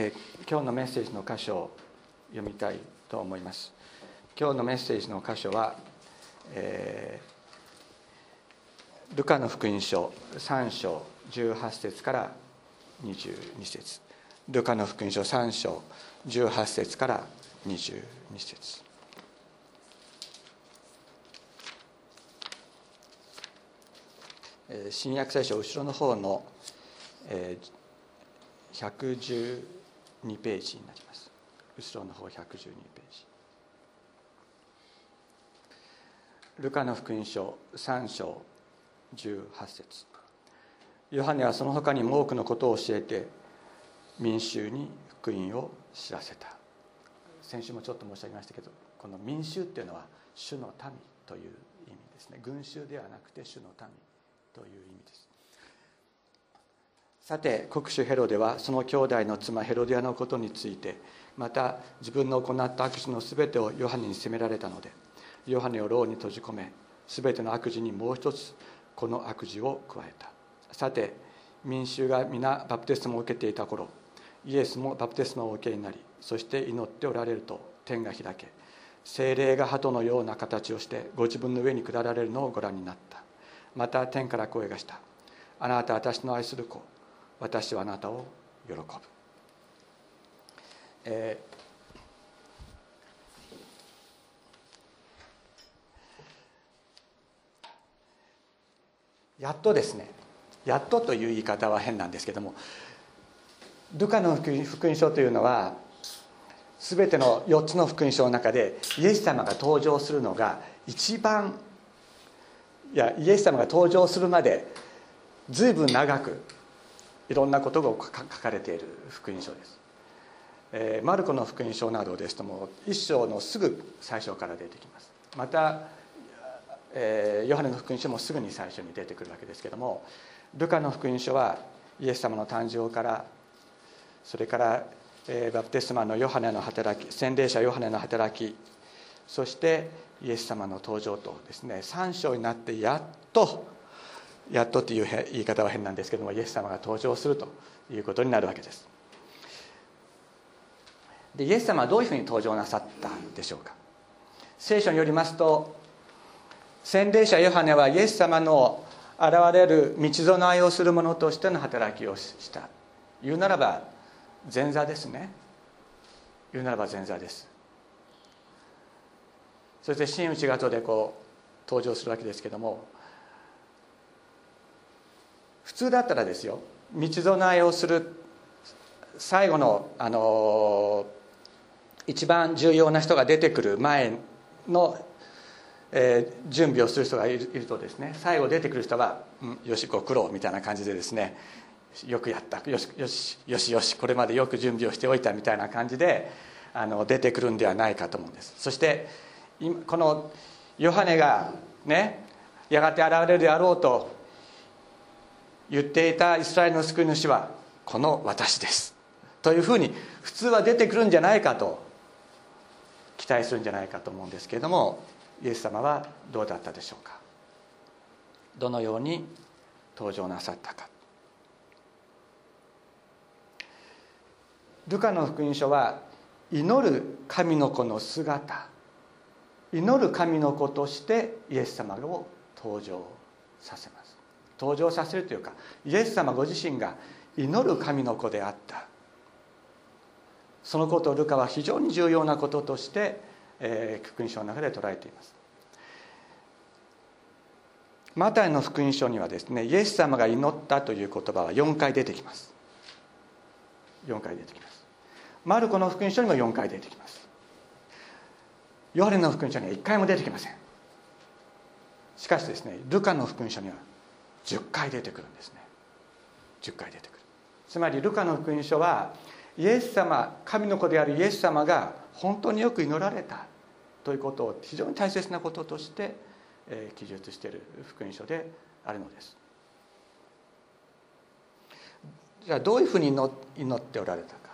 えー、今日のメッセージの箇所を読みたいと思います。今日のメッセージの箇所は、えー、ルカの福音書3章18節から22節。ルカの福音書3章18節から22節。新約聖書後ろの方の112ページになります。後ろの方112ページ。ルカの福音書3章18節。ヨハネはその他にも多くのことを教えて民衆に福音を知らせた。先週もちょっと申し上げましたけどこの民衆っていうのは主の民という意味ですね。群衆ではなくて主の民という意味です。さて国主ヘロデはその兄弟の妻ヘロディアのことについてまた自分の行った悪事の全てをヨハネに責められたのでヨハネを牢に閉じ込め全ての悪事にもう一つこの悪事を加えた。さて民衆が皆バプテスマを受けていた頃イエスもバプテスマを受けになりそして祈っておられると天が開け精霊が鳩のような形をしてご自分の上に下られるのをご覧になった。また天から声がした。あなた私の愛する子。私はあなたを喜ぶ、えー、やっとですねやっとという言い方は変なんですけどもルカの福音書というのは全ての4つの福音書の中でイエス様が登場するのが一番いやイエス様が登場するまで随分長くいろんなことが書かれている福音書です、えー、マルコの福音書などですとも一章のすぐ最初から出てきます。また、えー、ヨハネの福音書もすぐに最初に出てくるわけですけどもルカの福音書はイエス様の誕生からそれから、えー、バプテスマのヨハネの働き洗礼者ヨハネの働きそしてイエス様の登場とですね3章になってやっとやっとという言い方は変なんですけどもイエス様が登場するということになるわけです。でイエス様はどういうふうに登場なさったんでしょうか。聖書によりますと洗礼者ヨハネはイエス様の現れる道備えをする者としての働きをした。言うならば前座ですね。言うならば前座です。そして真打ちが後でこう登場するわけですけども通だったらですよ道備えをする最後のあの一番重要な人が出てくる前の、えー、準備をする人がいるとですね最後出てくる人は「うん、よしご苦労」みたいな感じでですねよくやったよしよしよしよしこれまでよく準備をしておいたみたいな感じであの出てくるんではないかと思うんです。そして今このヨハネがねやがて現れるであろうと言っていたイスラエルの救い主はこの私です。というふうに普通は出てくるんじゃないかと期待するんじゃないかと思うんですけれどもイエス様はどうだったでしょうか？どのように登場なさったか。ルカの福音書は祈る神の子の姿祈る神の子としてイエス様を登場させます。登場させるというかイエス様ご自身が祈る神の子であった。そのことをルカは非常に重要なこととして、え、福音書の中で捉えています。マタイの福音書にはですねイエス様が祈ったという言葉は4回出てきます。4回出てきます。マルコの福音書にも4回出てきます。ヨハネの福音書には1回も出てきません。しかしですねルカの福音書には10回出てくるんですね。10回出てくる。つまりルカの福音書はイエス様神の子であるイエス様が本当によく祈られたということを非常に大切なこととして、記述している福音書であるのです。じゃあどういうふうに祈っておられたか。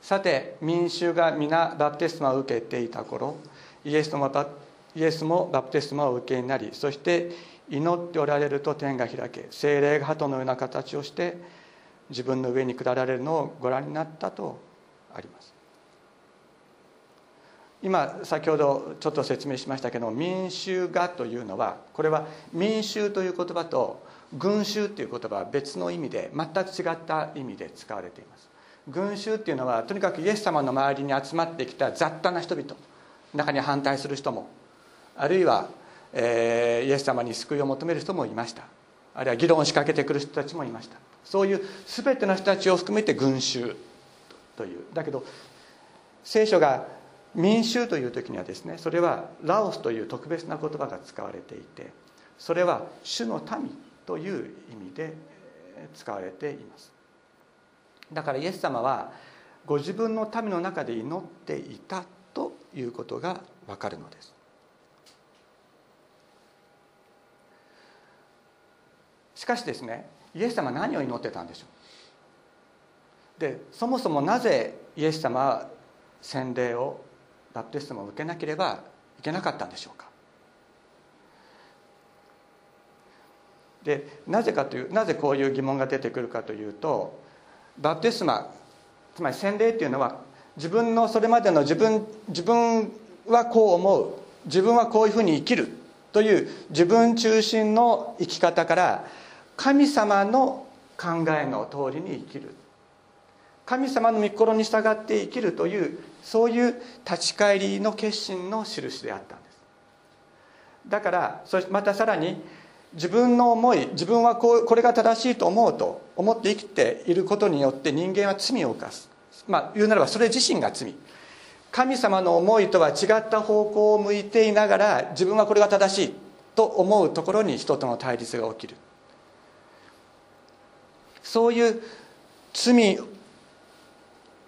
さて民衆が皆バプテスマを受けていた頃イエスもバイエスもバプテスマを受けになりそして祈っておられると天が開け精霊が鳩のような形をして自分の上に下られるのをご覧になったとあります。今先ほどちょっと説明しましたけど民衆がというのはこれは民衆という言葉と群衆という言葉は別の意味で全く違った意味で使われています。群衆っていうのはとにかくイエス様の周りに集まってきた雑多な人々中に反対する人もあるいは、えー、イエス様に救いを求める人もいました。あるいは議論を仕掛けてくる人たちもいました。そういう全ての人たちを含めて群衆という。だけど聖書が民衆という時にはですねそれはラオスという特別な言葉が使われていてそれは主の民という意味で使われています。だからイエス様はご自分の民の中で祈っていたということがわかるのです。しかしですねイエス様は何を祈ってたんでしょう？でそもそもなぜイエス様は洗礼をバプテスマを受けなければいけなかったんでしょうか？でなぜかというなぜこういう疑問が出てくるかというとバプテスマつまり洗礼っていうのは自分のそれまでの自分自分はこう思う自分はこういうふうに生きるという自分中心の生き方から神様の考えの通りに生きる。神様の御心に従って生きるというそういう立ち返りの決心の印であったんです。だからそしてまたさらに自分の思い自分はこうこれが正しいと思うと思って生きていることによって人間は罪を犯す。まあ言うならばそれ自身が罪。神様の思いとは違った方向を向いていながら自分はこれが正しいと思うところに人との対立が起きる。そういう罪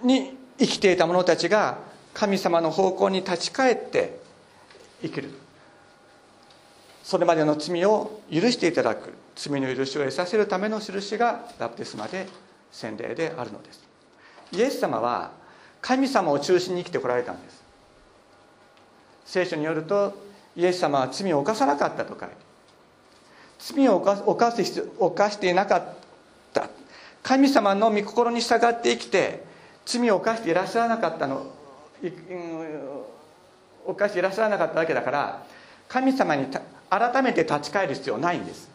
に生きていた者たちが神様の方向に立ち返って生きる。それまでの罪を許していただく罪の許しを得させるための印がバプテスマで洗礼であるのです。イエス様は神様を中心に生きてこられたんです。聖書によるとイエス様は罪を犯さなかったと書いて罪を犯す犯していなかった神様の御心に従って生きて罪を犯していらっしゃらなかったの。犯していらっしゃらなかったわけだから神様に改めて立ち返る必要ないんです。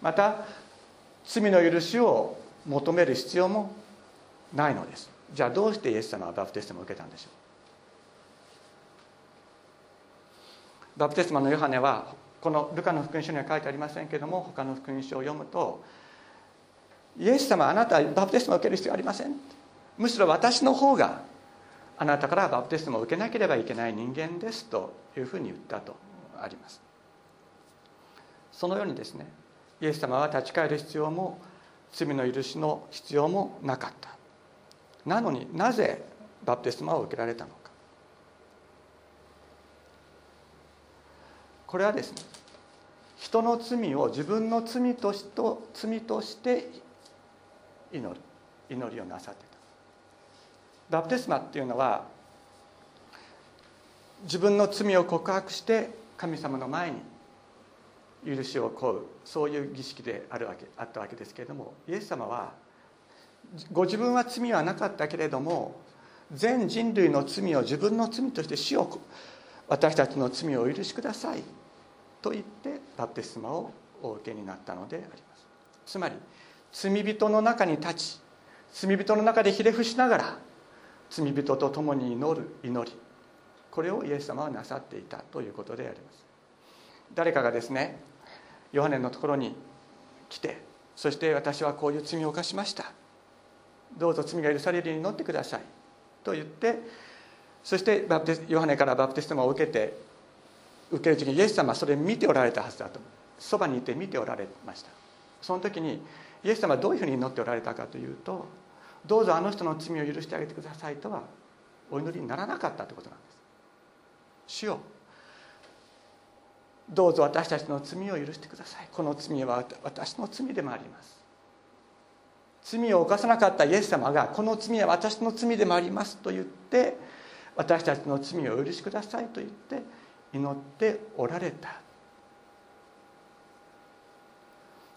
また罪の許しを求める必要もないのです。じゃあどうしてイエス様はバプテスマを受けたんでしょう。バプテスマのヨハネはこのルカの福音書には書いてありませんけれども他の福音書を読むとイエス様あなたはバプテスマを受ける必要ありません。むしろ私の方があなたからバプテスマを受けなければいけない人間ですというふうに言ったとあります。そのようにですねイエス様は立ち返る必要も罪の許しの必要もなかった。なのになぜバプテスマを受けられたのか。これはですね人の罪を自分の罪としと罪として祈る祈りをなさってた。バプテスマっていうのは自分の罪を告白して神様の前に許しを請うそういう儀式であるわけあったわけですけれどもイエス様はご自分は罪はなかったけれども全人類の罪を自分の罪として死を私たちの罪をお許しくださいと言ってバプテスマをお受けになったのであります。つまり罪人の中に立ち罪人の中でひれ伏しながら罪人と共に祈る祈り。これをイエス様はなさっていたということであります。誰かがですねヨハネのところに来てそして私はこういう罪を犯しました。どうぞ罪が許されるように祈ってください。と言ってそしてバプテヨハネからバプテスマを受けて受ける時にイエス様はそれ見ておられたはずだと。そばにいて見ておられました。その時にイエス様はどういうふうに祈っておられたかというとどうぞあの人の罪を許してあげてくださいとはお祈りにならなかったということなんです。主よどうぞ私たちの罪を許してください。この罪は私の罪でもあります。罪を犯さなかったイエス様がこの罪は私の罪でもありますと言って私たちの罪をお許しくださいと言って祈っておられた。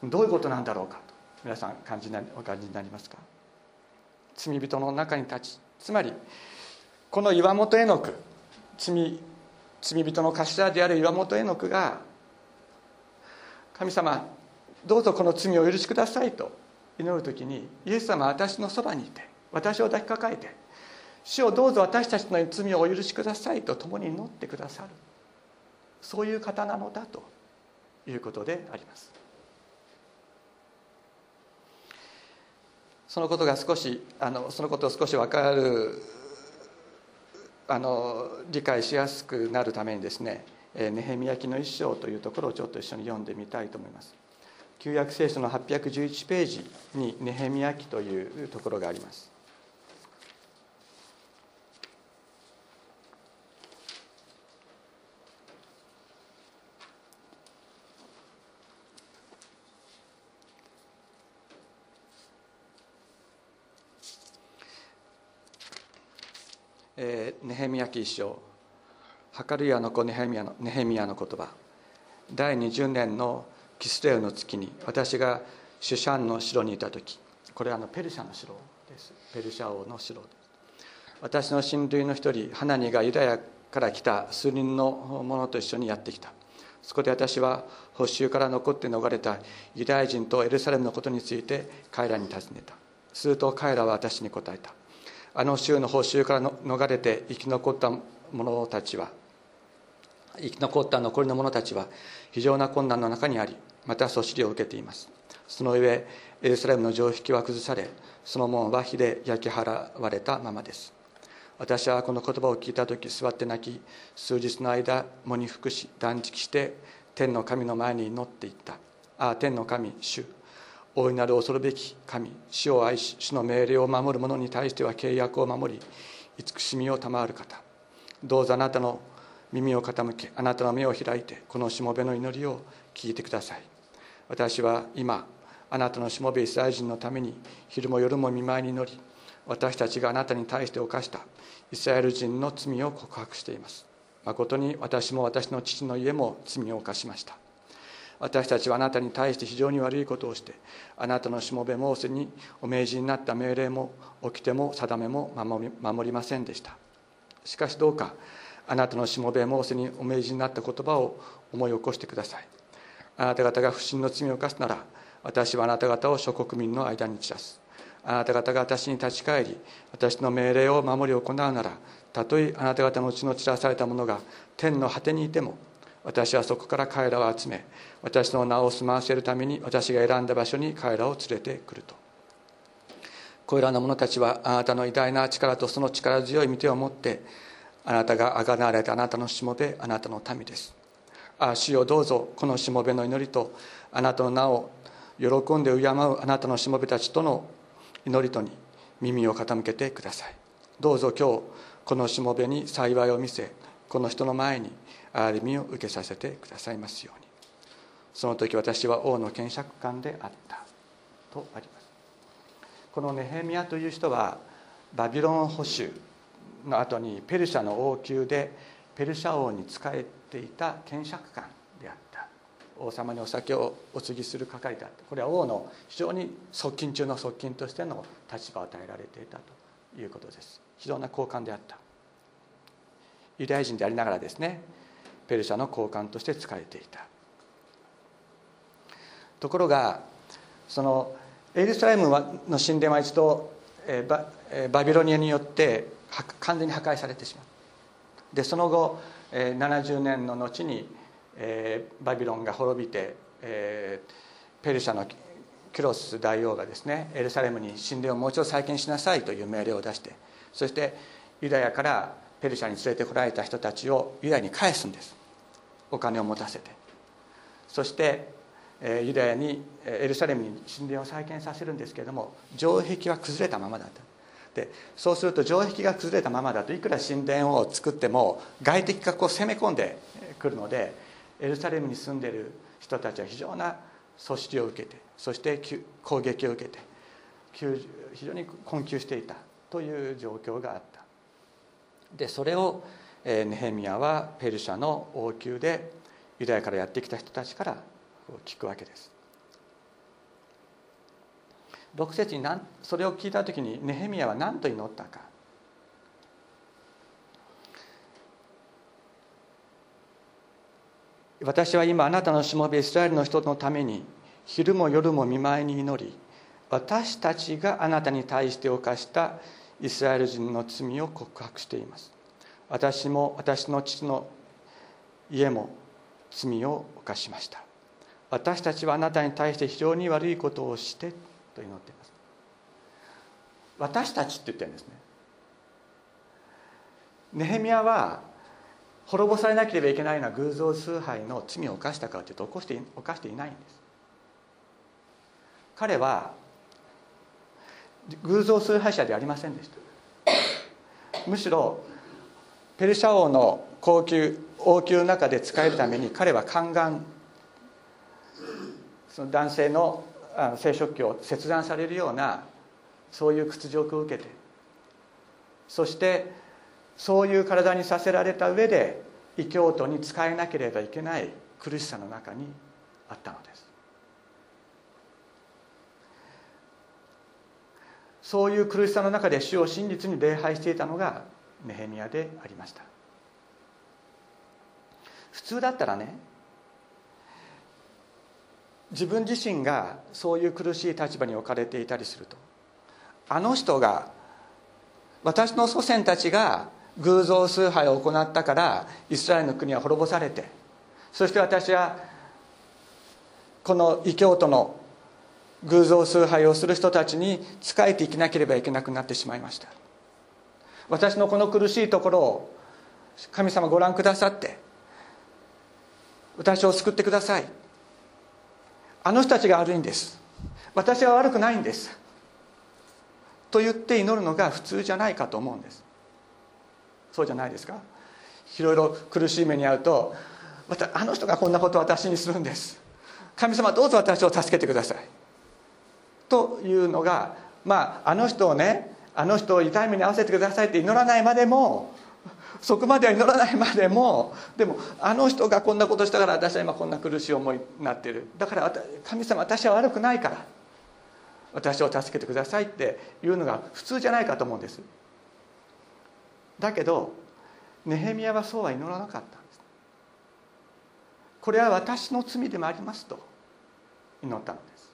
どういうことなんだろうか。皆さん感じなお感じになりますか？罪人の中に立ちつまりこの岩本絵の句罪罪人の頭である岩本絵の句が神様どうぞこの罪をお許しくださいと祈る時にイエス様は私のそばにいて私を抱きかかえて主をどうぞ私たちの罪をお許しくださいと共に祈ってくださる。そういう方なのだということであります。そのことが少しあのそのことを少し分かるあの理解しやすくなるためにですね「えネヘミヤ記の一章」というところをちょっと一緒に読んでみたいと思います。旧約聖書の811ページにネヘミヤ記というところがありますえー、ネヘミヤ記一章。ハカルヤの子ネヘミヤのネヘミヤの言葉。第20年のキスレウの月に私がシュシャンの城にいた時。これはあのペルシャの城です。ペルシャ王の城です。私の親類の一人ハナニがユダヤから来た数人の者と一緒にやってきた。そこで私は補修から残って逃れたユダヤ人とエルサレムのことについて彼らに尋ねた。すると彼らは私に答えた。あの州の報酬から逃れて生き残った者たちは生き残った残りの者たちは非常な困難の中にありまたそしりを受けています。その上エルサレムの城壁は崩されその門は火で焼き払われたままです。私はこの言葉を聞いた時座って泣き数日の間喪に服し断食して天の神の前に祈っていった。ああ天の神主。大いなる恐るべき神死を愛し主の命令を守る者に対しては契約を守り慈しみを賜る方。どうぞあなたの耳を傾けあなたの目を開いてこのしもべの祈りを聞いてください。私は今あなたのしもべイスラエル人のために昼も夜も見舞いに乗り私たちがあなたに対して犯したイスラエル人の罪を告白しています。誠に私も私の父の家も罪を犯しました。私たちはあなたに対して非常に悪いことをしてあなたのしもべモーセにお命じになった命令も掟も定めも守りませんでした。しかしどうかあなたのしもべモーセにお命じになった言葉を思い起こしてください。あなた方が不審の罪を犯すなら私はあなた方を諸国民の間に散らす。あなた方が私に立ち返り私の命令を守り行うならたとえあなた方のうちの散らされた者が天の果てにいても私はそこから彼らを集め私の名を住ませるために私が選んだ場所に彼らを連れてくると。これらの者たちはあなたの偉大な力とその力強い御手を持ってあなたがあがなわれたあなたのしもべあなたの民です。ああ主よどうぞこのしもべの祈りとあなたの名を喜んで敬うあなたのしもべたちとの祈りとに耳を傾けてください。どうぞ今日このしもべに幸いを見せこの人の前に憐れみを受けさせてくださいますように。その時私は王の検釈官であったとあります。このネヘミヤという人はバビロン保守の後にペルシャの王宮でペルシャ王に仕えていた検釈官であった。王様にお酒をお継ぎする係であった。これは王の非常に側近中の側近としての立場を与えられていたということです。非常な高官であった。ユダヤ人でありながらですねペルシャの高官として仕えていた。ところがそのエルサレムの神殿は一度バビロニアによって完全に破壊されてしまうでその後70年の後にバビロンが滅びてペルシャのキロス大王がですねエルサレムに神殿をもう一度再建しなさいという命令を出してそしてユダヤからペルシャに連れてこられた人たちをユダヤに返すんです。お金を持たせて。そしてユダヤにエルサレムに神殿を再建させるんですけれども城壁は崩れたままだった。でそうすると城壁が崩れたままだといくら神殿を作っても外敵がこう攻め込んでくるのでエルサレムに住んでいる人たちは非常な阻止を受けてそして攻撃を受けて非常に困窮していたという状況があった。でそれをネヘミヤはペルシャの王宮でユダヤからやってきた人たちから聞くわけです。6節に何それを聞いた時にネヘミヤは何と祈ったか。私は今あなたのしもべイスラエルの人のために昼も夜も見舞いに祈り私たちがあなたに対して犯したイスラエル人の罪を告白しています。私も私の父の家も罪を犯しました。私たちはあなたに対して非常に悪いことをしてと祈っています。私たちって言ってるんですね。ネヘミヤは滅ぼされなければいけないのは偶像崇拝の罪を犯したかというと起こして犯していないんです。彼は偶像崇拝者ではありませんでした。むしろペルシャ王の高級王宮の中で使えるために彼は宦官その男性の生殖器を切断されるようなそういう屈辱を受けてそしてそういう体にさせられた上で異教徒に使えなければいけない苦しさの中にあったのです。そういう苦しさの中で主を真実に礼拝していたのがネヘミヤでありました。普通だったらね自分自身がそういう苦しい立場に置かれていたりするとあの人が私の祖先たちが偶像崇拝を行ったからイスラエルの国は滅ぼされてそして私はこの異教徒の偶像崇拝をする人たちに仕えていけなければいけなくなってしまいました。私のこの苦しいところを神様ご覧くださって私を救ってください。あの人たちが悪いんです。私は悪くないんです。と言って祈るのが普通じゃないかと思うんです。そうじゃないですか。いろいろ苦しい目に遭うとまたあの人がこんなことを私にするんです。神様どうぞ私を助けてください。というのがまああの人をねあの人を痛い目に遭わせてくださいって祈らないまでもそこまでは祈らないまでもでもあの人がこんなことしたから私は今こんな苦しい思いになってる。だから神様私は悪くないから私を助けてくださいっていうのが普通じゃないかと思うんです。だけどネヘミヤはそうは祈らなかったんです。これは私の罪でもありますと祈ったのです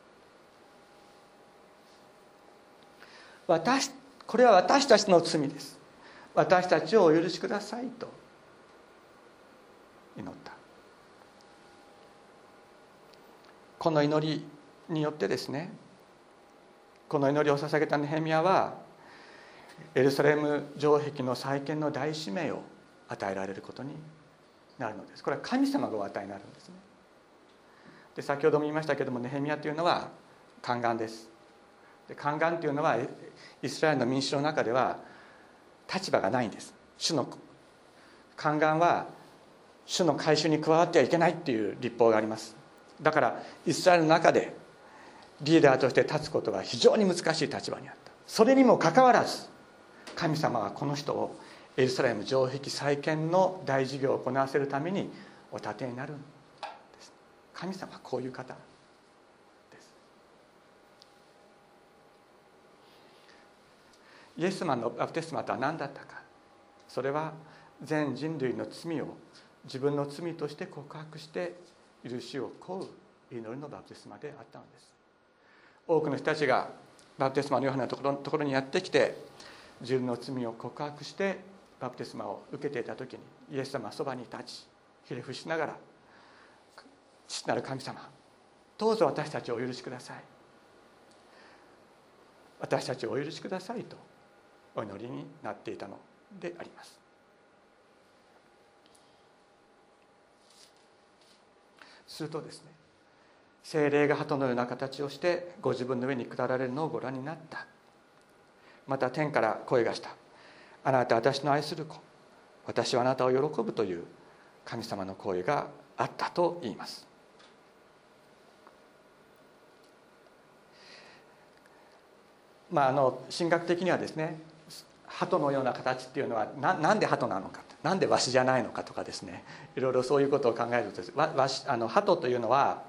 私これは私たちの罪です。私たちをお許しくださいと。祈った。この祈りによってですねこの祈りを捧げたネヘミヤはエルサレム城壁の再建の大使命を与えられることになるのです。これは神様がお与えになるんですね。で先ほども言いましたけどもネヘミヤというのは宦官です。で宦官というのはイスラエルの民主の中では立場がないんです。主の宦官は主の改宗に加わってはいけないっていう立法があります。だからイスラエルの中でリーダーとして立つことが非常に難しい立場にあった。それにもかかわらず神様はこの人をエルサレム城壁再建の大事業を行わせるためにお立てになるんです。神様はこういう方ですイエス様のバプテスマとは何だったか。それは全人類の罪を自分の罪として告白して許しを請う祈りのバプテスマであったのです。多くの人たちがバプテスマのようなところところにやってきて自分の罪を告白してバプテスマを受けていた時にイエス様はそばに立ちひれ伏しながら父なる神様どうぞ私たちをお許しください。私たちをお許しくださいと。お祈りになっていたのであります。するとですね精霊が鳩のような形をしてご自分の上に下られるのをご覧になった。また天から声がした。あなた私の愛する子。私はあなたを喜ぶという神様の声があったと言います。まああの神学的にはですね鳩のような形っていうのはななんで鳩なのかなんでワシじゃないのかとかですね。いろいろそういうことを考えるとわわしあの鳩というのは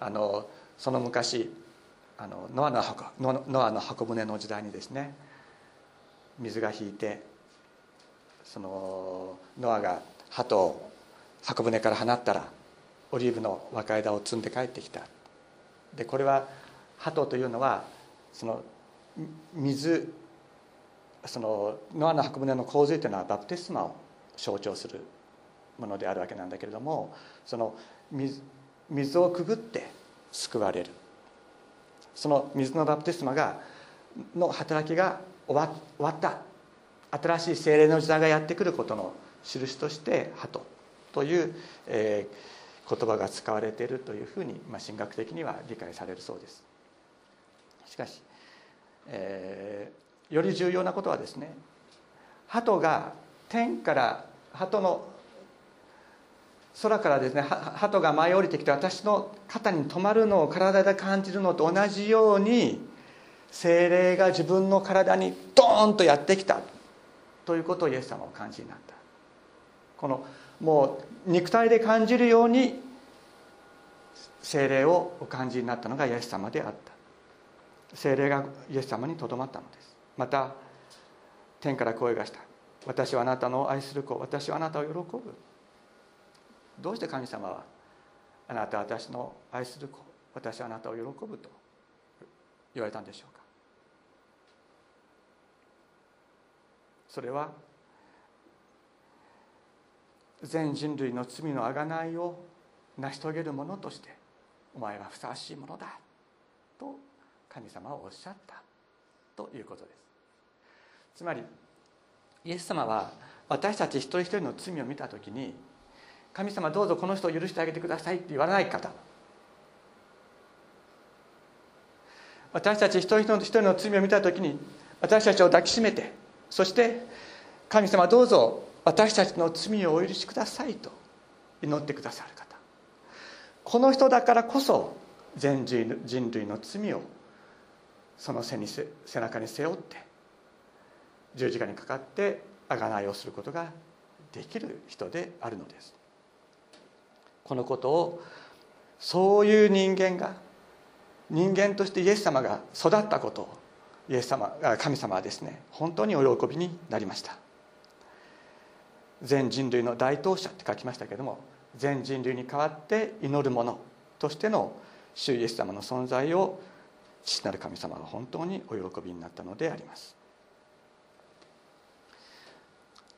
あのその昔あのノアの箱ノアの箱舟の時代にですね水が引いてそのノアが鳩を箱舟から放ったらオリーブの若枝を摘んで帰ってきた。でこれは鳩というのはその水そのノアの箱舟の洪水というのはバプテスマを象徴するものであるわけなんだけれどもその水水をくぐって救われるその水のバプテスマがの働きが終わ終わった新しい精霊の時代がやってくることの印として「鳩」という、えー、言葉が使われているというふうに、まあ、神学的には理解されるそうです。しかし、えー、より重要なことはですね鳩が天から鳩の空からですね鳩が舞い降りてきて私の肩に止まるのを体で感じるのと同じように精霊が自分の体にドーンとやってきたということをイエス様を感じになった。このもう肉体で感じるように精霊をお感じになったのがイエス様であった。精霊がイエス様にとどまったのです。また天から声がした。私はあなたの愛する子。私はあなたを喜ぶ。どうして神様はあなたは私の愛する子。私はあなたを喜ぶと言われたんでしょうか。それは全人類の罪の贖いを成し遂げるものとしてお前はふさわしいものだと神様はおっしゃったということです。つまりイエス様は私たち一人一人の罪を見た時に神様どうぞこの人を許してあげてくださいって言わない方。私たち一人一人の罪を見た時に私たちを抱きしめてそして神様どうぞ私たちの罪をお許しくださいと祈ってくださる方。この人だからこそ全人類の罪をその背に背中に背負って十字架にかかって贖いをすることができる人であるのです。このことをそういう人間が人間としてイエス様が育ったことをイエス様神様はですね本当にお喜びになりました。全人類の大当者って書きましたけども全人類に代わって祈る者としての主イエス様の存在を父なる神様は本当にお喜びになったのであります。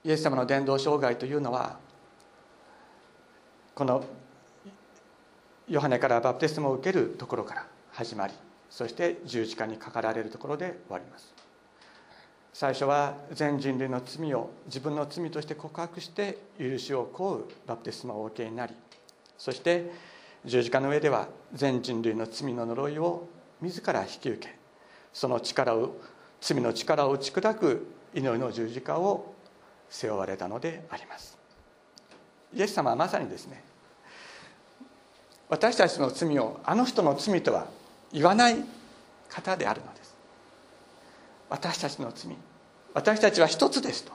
イエス様の伝道生涯というのはこのヨハネからバプテスマを受けるところから始まりそして十字架にかかられるところで終わります。最初は全人類の罪を自分の罪として告白して許しを請うバプテスマをお受けになりそして十字架の上では全人類の罪の呪いを自ら引き受けその力を罪の力を打ち砕く祈りの十字架を背負われたのであります。イエス様はまさにですね私たちの罪をあの人の罪とは言わない方であるのです。私たちの罪私たちは一つですと。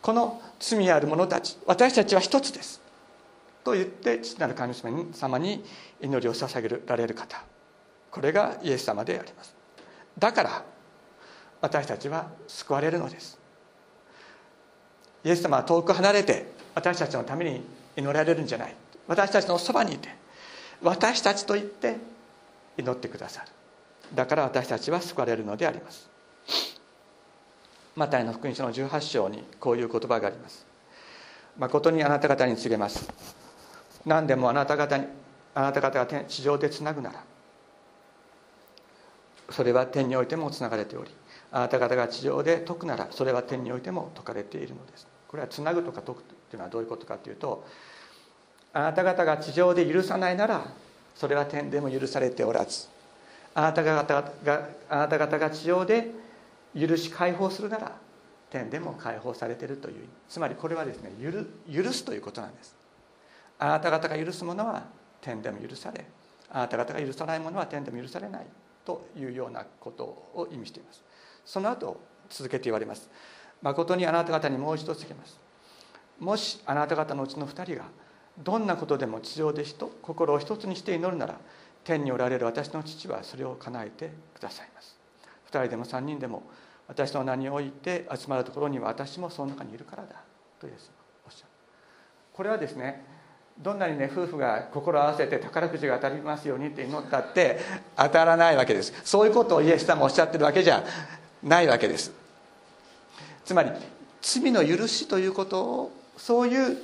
この罪ある者たち私たちは一つです。と言って父なる神様に祈りを捧げられる方。これがイエス様であります。だから私たちは救われるのです。イエス様は遠く離れて私たちのために祈られるんじゃない。私たちのそばにいて私たちと言って祈ってくださる。だから私たちは救われるのであります。マタイの福音書の18章にこういう言葉があります。誠にあなた方に告げます。何でもあなた方にあなた方が地上でつなぐならそれは天においてもつながれておりあなた方が地上で解くならそれは天においても解かれているのです。これはつなぐとか解くというのはどういうことかというとあなた方が地上で許さないならそれは天でも許されておらずあなた方があなた方が地上で許し解放するなら天でも解放されているというつまりこれはですね許すということなんです。あなた方が許すものは天でも許されあなた方が許さないものは天でも許されないというようなことを意味しています。その後続けて言われます。誠にあなた方にもう一度告げます。もしあなた方のうちの2人がどんなことでも地上で人心を一つにして祈るなら天におられる私の父はそれを叶えてくださいます。2人でも3人でも私の名において集まるところには私もその中にいるからだ。とイエス様おっしゃる。これはですねどんなにね夫婦が心を合わせて宝くじが当たりますようにって祈ったって当たらないわけです。そういうことをイエス様おっしゃってるわけじゃないわけです。つまり罪の許しということをそういう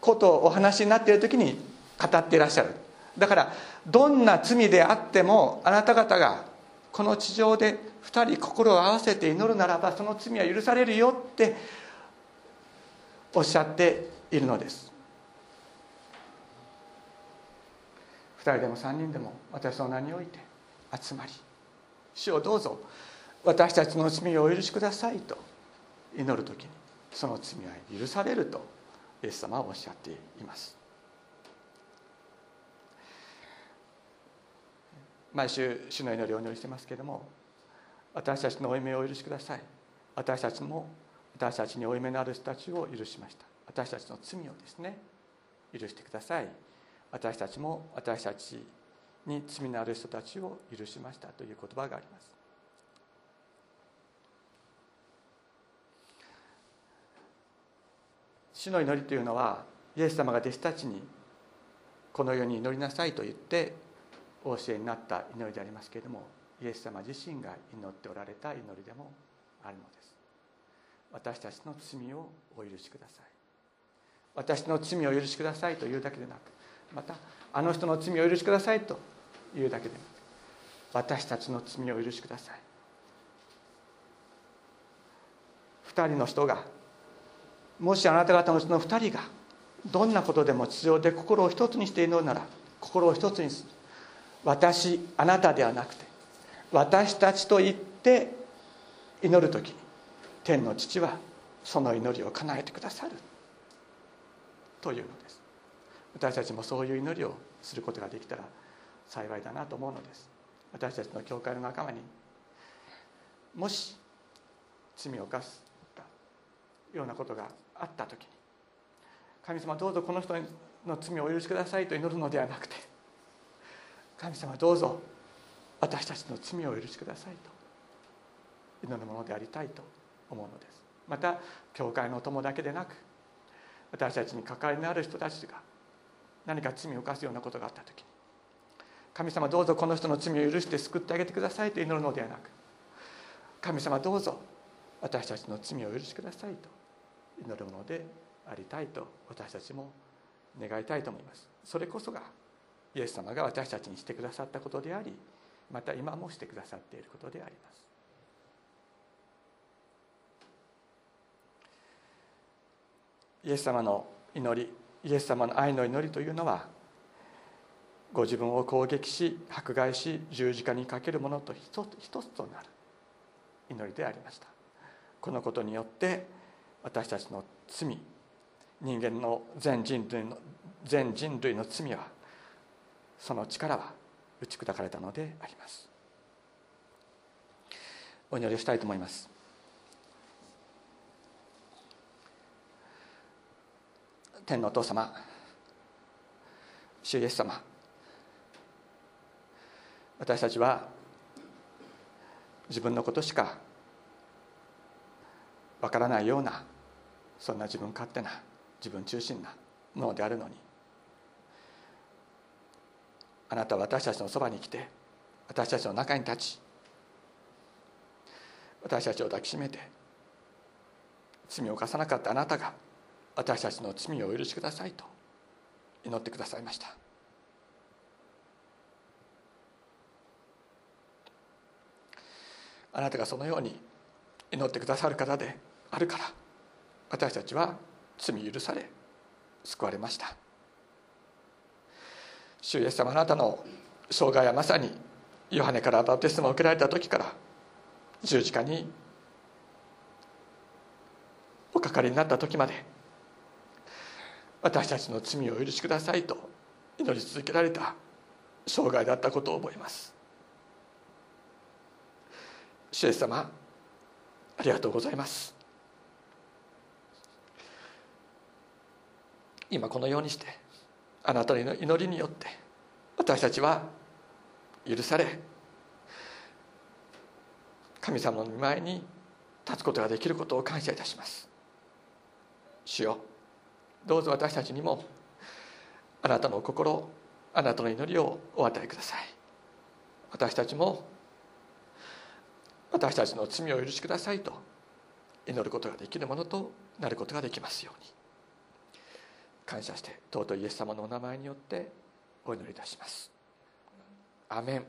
ことをお話になっている時に語っていらっしゃる。だからどんな罪であってもあなた方がこの地上で2人心を合わせて祈るならばその罪は許されるよっておっしゃっているのです。2人でも3人でも私の名において集まり主をどうぞ。私たちの罪をお許しくださいと。祈る時にその罪は許されるとイエス様はおっしゃっています。毎週主の祈りをお祈りしてますけれども私たちの負い目をお許しください。私たちも私たちに負い目のある人たちを許しました。私たちの罪をですね許してください。私たちも私たちに罪のある人たちを許しましたという言葉があります。主の祈りというのはイエス様が弟子たちにこの世に祈りなさいと言ってお教えになった祈りでありますけれどもイエス様自身が祈っておられた祈りでもあるのです。私たちの罪をお許しください。私の罪をお許しくださいというだけでなくまたあの人の罪をお許しくださいというだけでなく私たちの罪をお許しください。2人の人がもしあなた方のうちの2人がどんなことでも地上で心を一つにして祈るなら心を一つにする。私あなたではなくて私たちと言って祈る時に天の父はその祈りを叶えてくださる。というのです。私たちもそういう祈りをすることができたら幸いだなと思うのです。私たちの教会の仲間にもし罪を犯すようなことがあった時に神様どうぞこの人の罪をお許しくださいと祈るのではなくて神様どうぞ私たちの罪をお許しくださいと祈るものでありたいと思うのです。また教会の友だけでなく私たちに関わりのある人たちが何か罪を犯すようなことがあった時に神様どうぞこの人の罪を許して救ってあげてくださいと祈るのではなく神様どうぞ私たちの罪をお許しくださいと祈るものでありたいと私たちも願いたいと思います。それこそがイエス様が私たちにしてくださったことでありまた今もしてくださっていることであります。イエス様の祈りイエス様の愛の祈りというのはご自分を攻撃し迫害し十字架にかけるものと一つ一つとなる祈りでありました。このことによって私たちの罪人間の全人類の全人類の罪はその力は打ち砕かれたのであります。お祈りをしたいと思います。天のお父様主イエス様私たちは自分のことしかわからないようなそんな自分勝手な自分中心なものであるのに。あなたは私たちのそばに来て私たちの中に立ち私たちを抱きしめて罪を犯さなかったあなたが私たちの罪をお許しくださいと祈ってくださいました。あなたがそのように祈ってくださる方であるから私たちは罪許され救われました。主イエス様あなたの生涯はまさにヨハネからバプテスマを受けられた時から十字架におかかりになった時まで私たちの罪をお許しくださいと祈り続けられた生涯だったことを覚えます。主イエス様ありがとうございます。今このようにしてあなたの祈りによって私たちは許され神様の御前に立つことができることを感謝いたします。主よどうぞ私たちにもあなたの心あなたの祈りをお与えください。私たちも私たちの罪を許しくださいと祈ることができるものとなることができますように。感謝して尊いイエス様のお名前によってお祈りいたします。アメン。